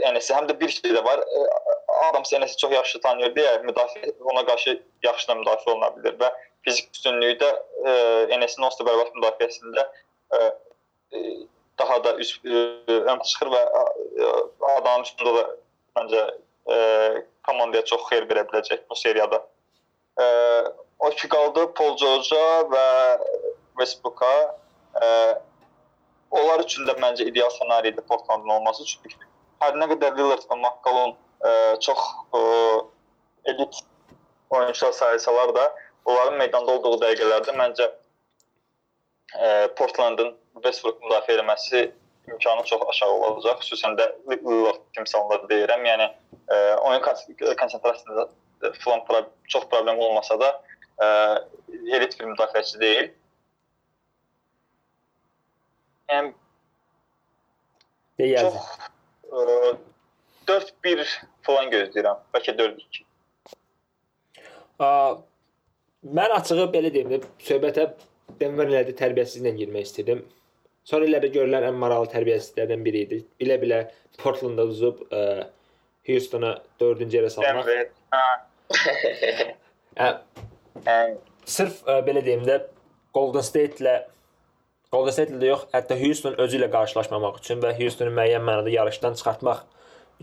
Enesi həm də bir şey də var. E, adam Enesi çox yaxşı tanıyır deyə müdafiə ona qarşı yaxşı da müdafiə oluna bilər və fizik üstünlüyü də e, Enesin onsuz da bərbad müdafiəsində e, e, daha da üst e, ön çıxır və e, adamın üstündə də məncə e, komandaya çox xeyir verə biləcək bu seriyada. E, o ki qaldı Paul George-a və Westbrook-a. E, onlar üçün də məncə ideal ssenaridir Portlandın olması. Çünki hər nə qədər Lillard və McCollum ə, çox ə, elit oyunçular sayılsalar da, onların meydanda olduğu dəqiqələrdə məncə ə, Portlandın Westbrook müdafiə etməsi imkanı çox aşağı olacaq. Xüsusən də Lillard timsalında deyirəm. Yəni ə, oyun konsentrasiyasında problem, çox problem olmasa da ə, elit bir müdafiəçi deyil. Yəni Deyəcək. çox 4-1 falan gözləyirəm. Bəlkə 4-2. Mən açığı belə deyim də, söhbətə Denver nədir tərbiyəsizlə girmək istirdim. Son illərdə görülən ən maraqlı tərbiyəsizlərdən biri idi. Bilə-bilə Portland-da uzub ə, Houston-a 4-cü yerə salmaq. Denver. Yəni sırf ə, belə deyim də Golden State-lə Golden State-lə yox, hətta Houston özü ilə qarşılaşmamaq üçün və Houstonu müəyyən mənada yarışdan çıxartmaq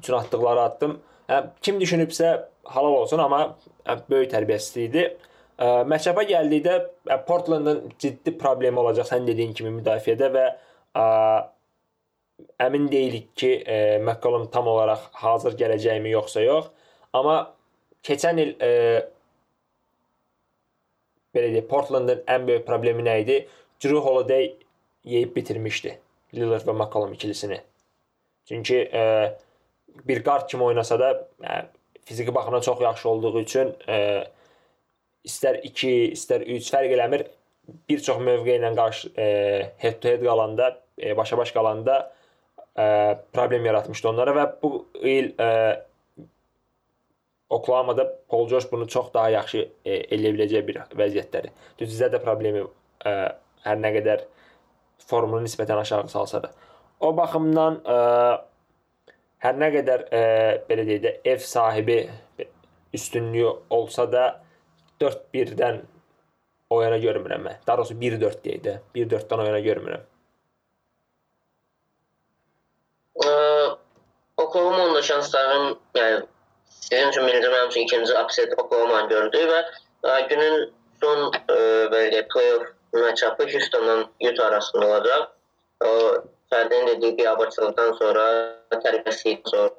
üçün atdıqları addım. Hə, kim düşünübsə halal olsun, amma hə, böyük tərbiyəsizlik idi. Ə, Məçəbə gəldikdə ə, Portlandın ciddi problemi olacaq sən dediyin kimi müdafiədə və ə, əmin deyilik ki, ə, McCollum tam olaraq hazır gələcəkmi yoxsa yox. Amma keçən il ə, belə deyək, Portlandın ən böyük problemi nə idi? Drew Holiday yeyib bitirmişdi Lillard və McCollum ikilisini. Çünki ə, bir qard kimi oynasa da ə, fiziki baxımdan çox yaxşı olduğu üçün ə, istər 2, istər 3 fərq eləmir. Bir çox mövqe ilə qarşı head to head qalanda, e, başa-baş qalanda ə, problem yaratmışdı onlara və bu il ə, Oklahoma'da Paul George bunu çox daha yaxşı e, eləyə biləcək bir vəziyyətdədir. Düzdür, də problemi ə, hər nə qədər formunu nisbətən aşağı salsa da. O baxımdan ə, hər nə qədər ə, belə deyək də ev sahibi üstünlüyü olsa da 4-1-dən o yana görmürəm mən. Daha doğrusu 1-4 deyək də. 1-4-dən o yana görmürəm. Oklahoma'nın da şanslarım yani sizin için birinci benim için ikinci upset Oklahoma gördü ve e, günün son e, böyle playoff matchup'ı Houston'la Utah arasında olacak. O Ferdi'nin dediği bir abartılıktan sonra terbiyesi sonra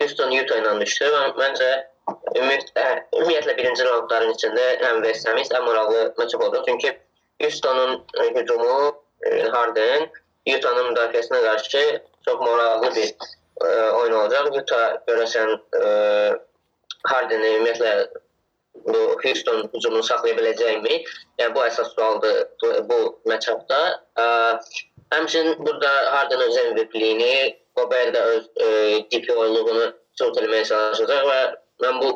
Houston Utah ile düştü ve bence ümit, e, ümumiyyətlə birinci raundların içində həm Ham həm maraqlı matchup olacaq. Çünki Houston'un e, hücumu e, Harden, Utah'ın müdafiəsinə qarşı çox maraqlı bir e, oyun olacaq. Utah görəsən e, Harden'i ümumiyyətlə bu Houston hücumunu saxlaya biləcəkmi? Yəni bu əsas sualdır bu, bu matchupda. Həmçinin burada Harden öz MVP-liyini, Gobert də öz e, DP oyunluğunu çox eləməyə çalışacaq və mən bu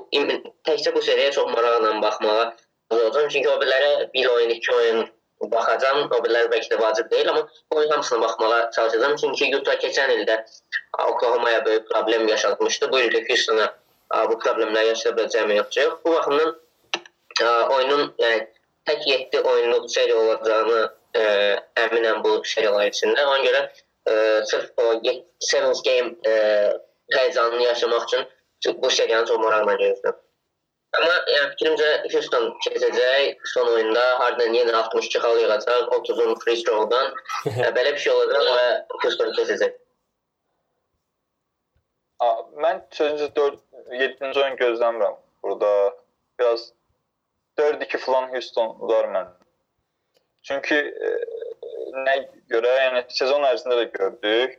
təkcə bu seriyaya çox maraqla baxmağa olacağam. Çünki o birlərə bir oyun, iki oyun baxacağam. O birlər bəlkə də vacib deyil, amma oyun hamısına baxmağa çalışacağam. Çünki Utah keçən ildə Oklahoma-ya böyük problem yaşatmışdı. Bu il də Houston-a bu problemləri yaşaya biləcəyimi yoxdur. Bu baxımdan oyunun yəni, tək 7 oyunluq seriya olacağını ə, əminəm bu seriyalar içində. Ona görə ə, sırf o 7 game ə, həyecanını yaşamaq üçün bu seriyanı çox maraqla gözləyirəm. Amma yəni fikrimcə Houston keçəcək son oyunda Harden yenə 62 xal yığacaq 30-un free throw-dan. Belə bir şey olacaq və Houston keçəcək. Mən sözüncə 4 7-ci oyun gözləmirəm. Burada biraz 4-2 falan Houston udar mən. Çünki e, nə görə, yəni sezon ərzində də gördük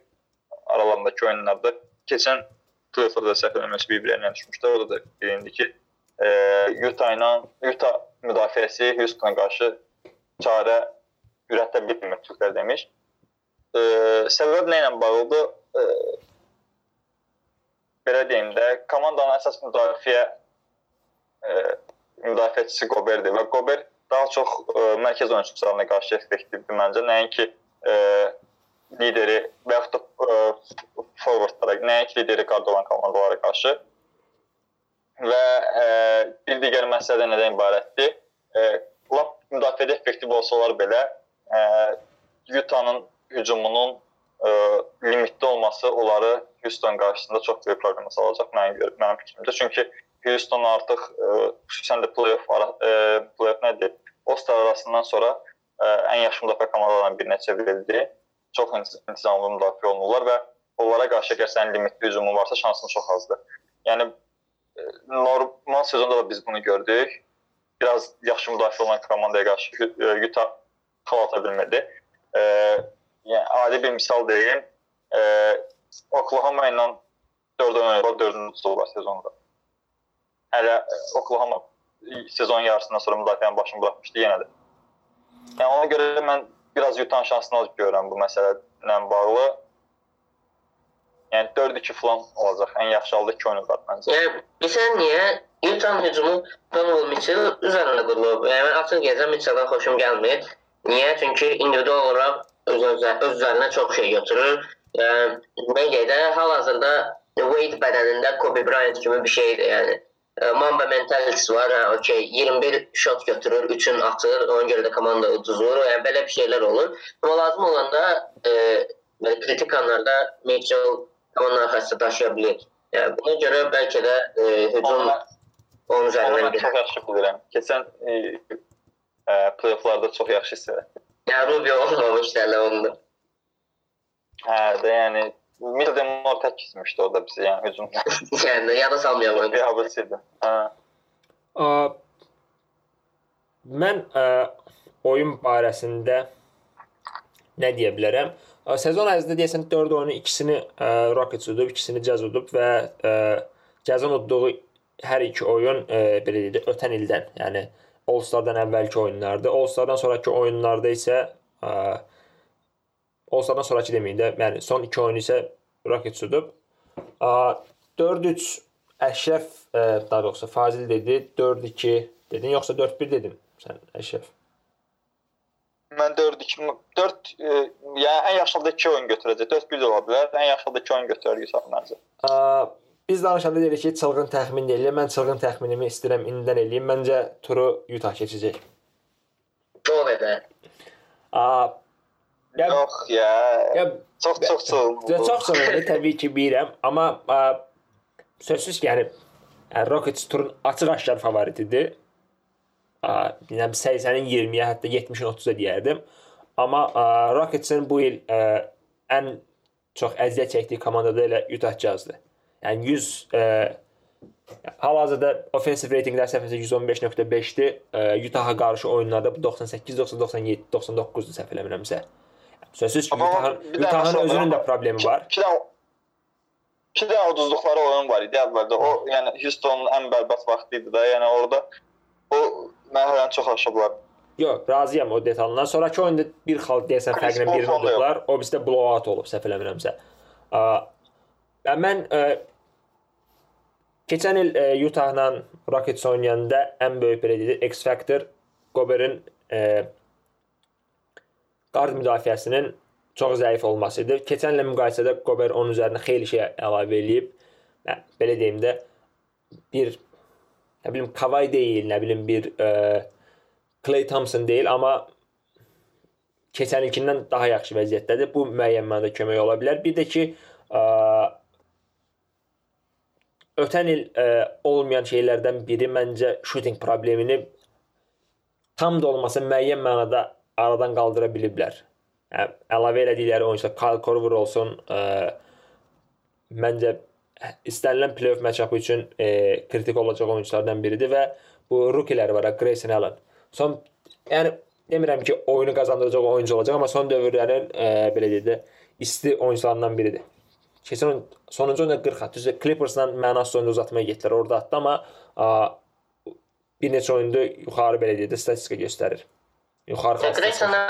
aralarındakı oyunlarda keçən playofflarda səhv eləməsə bir-birlərinə düşmüşdü. Orada da bilindi ki, e, Utah ilə Utah müdafiəsi Houstona qarşı çarə ürətə bilmir Türklər demiş. E, səbəb nə ilə bağlıdır? E, belə deyim də, komandanın əsas müdafiə e, müdafiəçisi Goberdir və Gober daha çox e, mərkəz oyunçularına qarşı effektivdir məncə. Nəinki e, lideri və yaxud da e, forvardlara, nəinki lideri qard olan komandalara qarşı. Və e, bir digər məsələ nədən ibarətdir? E, lap müdafiədə effektiv olsalar belə, e, Utah-nın hücumunun ə, limitli olması onları Houston qarşısında çox böyük problema salacaq mənim görə, mənim fikrimcə. Çünki Houston artıq ə, xüsusən də play-off ə, play-off nədir? All-Star arasından sonra ə, ən yaxşı müdafiə komandalarından birinə çevrildi. Çox intizamlı müdafiə olunurlar və onlara qarşı əgər sənin limitli hücumun varsa, şansın çox azdır. Yəni normal sezonda da biz bunu gördük. Biraz yaxşı müdafiə olan komandaya qarşı Utah xal ata bilmədi. Ə, yəni adi bir misal deyim. E, Oklahoma ilə 4 oynadılar, 4-cü tutdular sezonda. Hələ Oklahoma sezon yarısından sonra müdafiənin başını buraxmışdı yenə də. Yəni ona görə mən biraz Utah şansını az görürəm bu məsələ ilə bağlı. Yəni 4-2 falan olacaq. Ən yaxşı halda 2 oyun var məncə. Yəni bilirsən niyə? Utah hücumu Donovan Mitchell üzərində qurulub. Yəni açıq deyəcəm Mitchell'dan xoşum gəlmir. Niyə? Çünki individual olaraq öz, öz üzərinə çox şey götürür. Belə də hal-hazırda Wade bədənində Kobe Bryant kimi bir şeydir, yəni. Mamba mentalitesi var. Ha, okey. 21 shot götürür, 3'ün atır. Ona göre de komanda uduzur. Yani böyle bir şeyler olur. Ama lazım olanda e, böyle kritik anlarda Mitchell komandanın arkasında taşıyabilir. Yani buna göre belki de e, hücum onun üzerinden Onu çox yaxşı bilirəm. Keçən e, e, playofflarda çox yaxşı hiss etdim. Yani Rubio olmamış derler onda. Hə, də yəni Middlemore tək keçmişdi orada bizi, yəni hücumda. yani ya da salmayalım Bir habisi idi. Hə. Ə, mən ə, oyun barəsində nə deyə bilərəm? Ə, Sezon ərzində deyəsən 4 oyunu ikisini ə, Rockets udub, ikisini Jazz udub və ə, Jazzın udduğu hər iki oyun ə, belə deyək, ötən ildən, yəni All-Star-dan əvvəlki oyunlardı. All-Star-dan sonrakı oyunlarda isə ə, All-Star-dan sonrakı deməyim də, yəni son 2 oyunu isə Rockets udub. Ə, 4-3 Əşrəf ə, daha doğrusu Fazil dedi, 4-2 dedin, yoxsa 4-1 dedim sən Əşrəf. Mən 4-2 4 e, yəni ən yaxşı halda 2 oyun götürəcək. 4-1 də ola bilər. Ən yaxşı halda 2 oyun götürər. Ə, biz danışanda deyirik ki, çılğın təxmin eləyək. Mən çılğın təxminimi istəyirəm indidən eləyim. Məncə turu Utah keçəcək. Çok eder. Yox ya. ya Çox çox çox. Çox çox çılğındır təbii ki, bilirəm, amma ə, sözsüz ki, yəni Rockets turun açıq-aşkar favoritidir. Yəni 80-in 20-yə, hətta 70-in 30-a deyərdim. Amma ə, Rocketsin bu il ə, ən çox əziyyət çəkdiyi komanda da elə Utah Jazzdır. Yəni 100 ə, hal-hazırda offensive ratinglər səhvəsi 115.5-dir. Ə, Utah-a qarşı oyunlarda bu 98, 97, 99-dur səhv eləmirəmsə. Sözsüz ki, Amma Utah-ın bir dənə Utah-ın məsələ özünün də problemi var. 2 dənə 2 dənə uduzduqları oyun var idi əvvəldə. O yəni Houstonun ən bərbad vaxtı idi də. Yəni orada O mərhələni çox aşıblar. Yox, razıyam o detalından. Sonrakı oyunda bir xal deyəsən fərqlə birini Paul udublar. O bizdə blowout olub, səhv eləmirəmsə. Və mən ə, keçən il ə, Utah-la Rockets oynayanda ən böyük belə deyək, X Factor Goberin ə, qard müdafiəsinin çox zəif olması idi. Keçən illə müqayisədə Gober onun üzərinə xeyli şey əlavə eləyib. Belə deyim də bir nə bilim Kawhi deyil, nə bilim bir ə, Clay Thompson deyil, amma keçən ilkindən daha yaxşı vəziyyətdədir. Bu müəyyən mənada kömək ola bilər. Bir də ki, ə, ötən il ə, olmayan şeylərdən biri məncə shooting problemini tam da olmasa müəyyən mənada aradan qaldıra biliblər. Hə, əlavə elədikləri oyunçular Kyle Korver olsun, ə, məncə istənilən playoff matchup üçün e, kritik olacaq oyunçulardan biridir və bu rukilər var, Grayson Allen. Son yəni demirəm ki, oyunu qazandıracaq oyuncu olacaq, amma son dövrlərin e, belə deyək də isti oyuncularından biridir. Keçən sonuncu oyunda 40 at. Düzdür, Clippers'la mənasız oyunda uzatmaya getdilər. Orada atdı, amma a, bir neçə oyunda yuxarı belə deyək də statistika göstərir. Yuxarı statistika. Grayson'a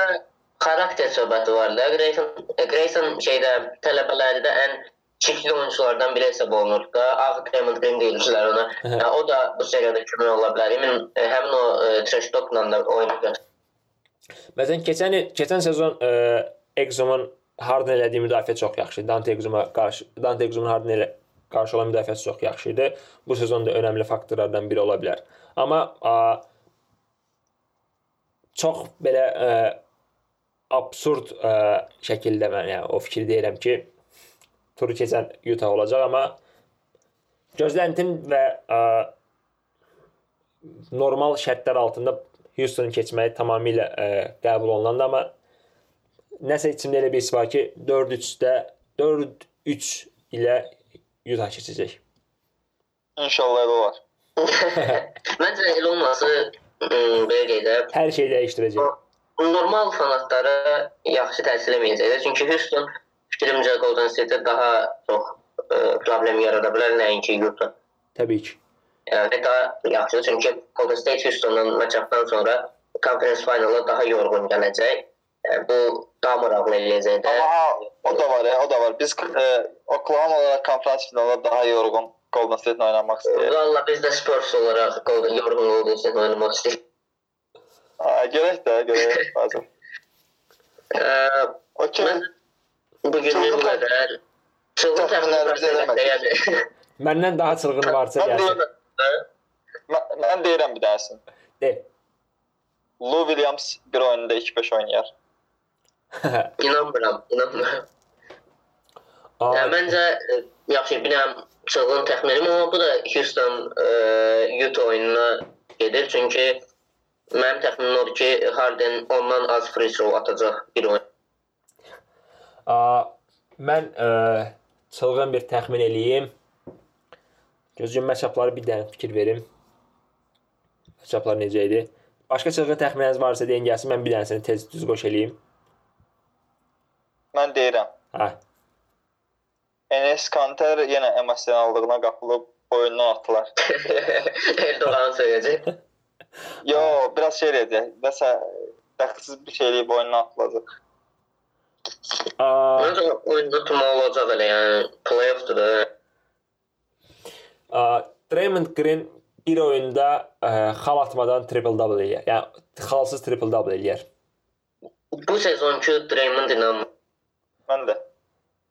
karakter söhbəti var da. Grayson, Grayson şeydə tələbələrdə ən çirkli oyunculardan biri hesab olunur da. Ağ Diamond Green deyirlər ona. Hə. O da bu seriyada kömək ola bilər. Emin e, həmin o e, trash talkla da oynayır. Məsələn, keçən keçən sezon ə, Exumun Harden elədiyi müdafiə çox yaxşı idi. Dante Exum'a qarşı Dante Exumun Harden ilə qarşı olan müdafiəsi çox yaxşı idi. Bu sezon da önəmli faktorlardan biri ola bilər. Amma ə, çox belə ə, absurd ə, şəkildə mən yəni o fikir deyirəm ki, turu keçən Utah olacaq, amma gözləntim və ə, normal şərtlər altında Houston keçməyi tamamilə ə, qəbul olunanda amma nəsə içimdə elə bir his var ki, 4-3-də 4-3 ilə Utah keçəcək. İnşallah elə olar. Məncə elə olması belə deyək də Hər şey dəyişdirəcək. normal fanatlara yaxşı təsir etməyəcək. Çünki Houston fikrimcə Golden State daha çox e, problem yarada bilər nəinki Utah. Təbii ki. Yəni daha yaxşı çünki Golden State Houston'dan matchupdan sonra conference finala daha yorğun gələcək. Yəni, bu daha maraqlı eləyəcək də. Amma ha, o da var, ya, o da var. Biz e, Oklahoma olaraq konferans finalında daha yorğun Golden State-lə oynamaq istəyirik. Valla biz də Spurs olaraq Golden yorğun olduğu üçün oynamaq istəyirik. Ha, görək də, görək bazen. Ə, Okey. Mən bugünlük bu Çılgın qədər. Çılgın təxminlərimizi eləmədik. Yəni. Məndən daha çılğın varsa Mən gəlsin. deyirəm, mən, mən deyirəm bir dənəsini. De. Lou Williams bir oyunda 2-5 oynayar. İnanmıram, inanmıram. Aa, Yəni məncə e, yaxşı bilirəm çılğın təxminim amma bu da Houston e, Utah oyununa gedir çünki mənim təxminim odur ki Harden ondan az free throw atacaq bir oyun. aa, mən ə, çılğın bir təxmin eləyim. Gözüm matchupları bir dənə fikir verim. Matchuplar necə idi? Başqa çılğın təxmininiz varsa deyin gəlsin, mən bir dənəsini tez düz qoş eləyim. Mən deyirəm. Hə. Enes Kanter yenə emosionallığına qapılıb oyundan atdılar. Erdoğan söyləyəcək. Yo, biraz şey edəcək. Nəsə dəxilsiz bir şey eləyib oyundan atılacaq. Məncə oyunda tutma olacaq elə yəni playoffdur da. Draymond Green bir oyunda ə, xal atmadan triple double eləyər. Yəni xalsız triple double eləyər. Bu sezonki Draymond inanmır. Mən də.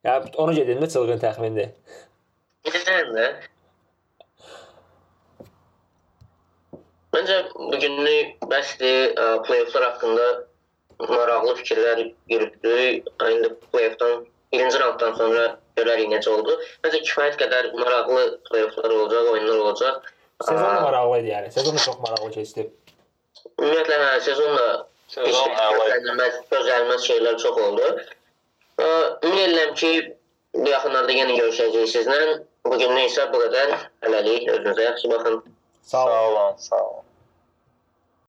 Yəni onu gedim də çılğın təxmindir. Yəni də. Məncə bugünlük bəsdir ə, playofflar haqqında maraqlı fikirlər yürütdük. İndi playoffdan birinci raunddan sonra görərik necə oldu. Məncə kifayət qədər maraqlı playofflar olacaq, oyunlar olacaq. Sezon da maraqlı idi yəni. Sezon da çox maraqlı keçdi. Ümumiyyətlə hə, sezonda Sezon əla idi. gözlənilməz, gözlənilməz şeylər çox oldu. Ə, Ümid ki, bu yaxınlarda yenə görüşəcəyik sizlə. Bugünlük isə bu qədər. Hələlik özünüzə yaxşı baxın. Sağ olun, sağ olun.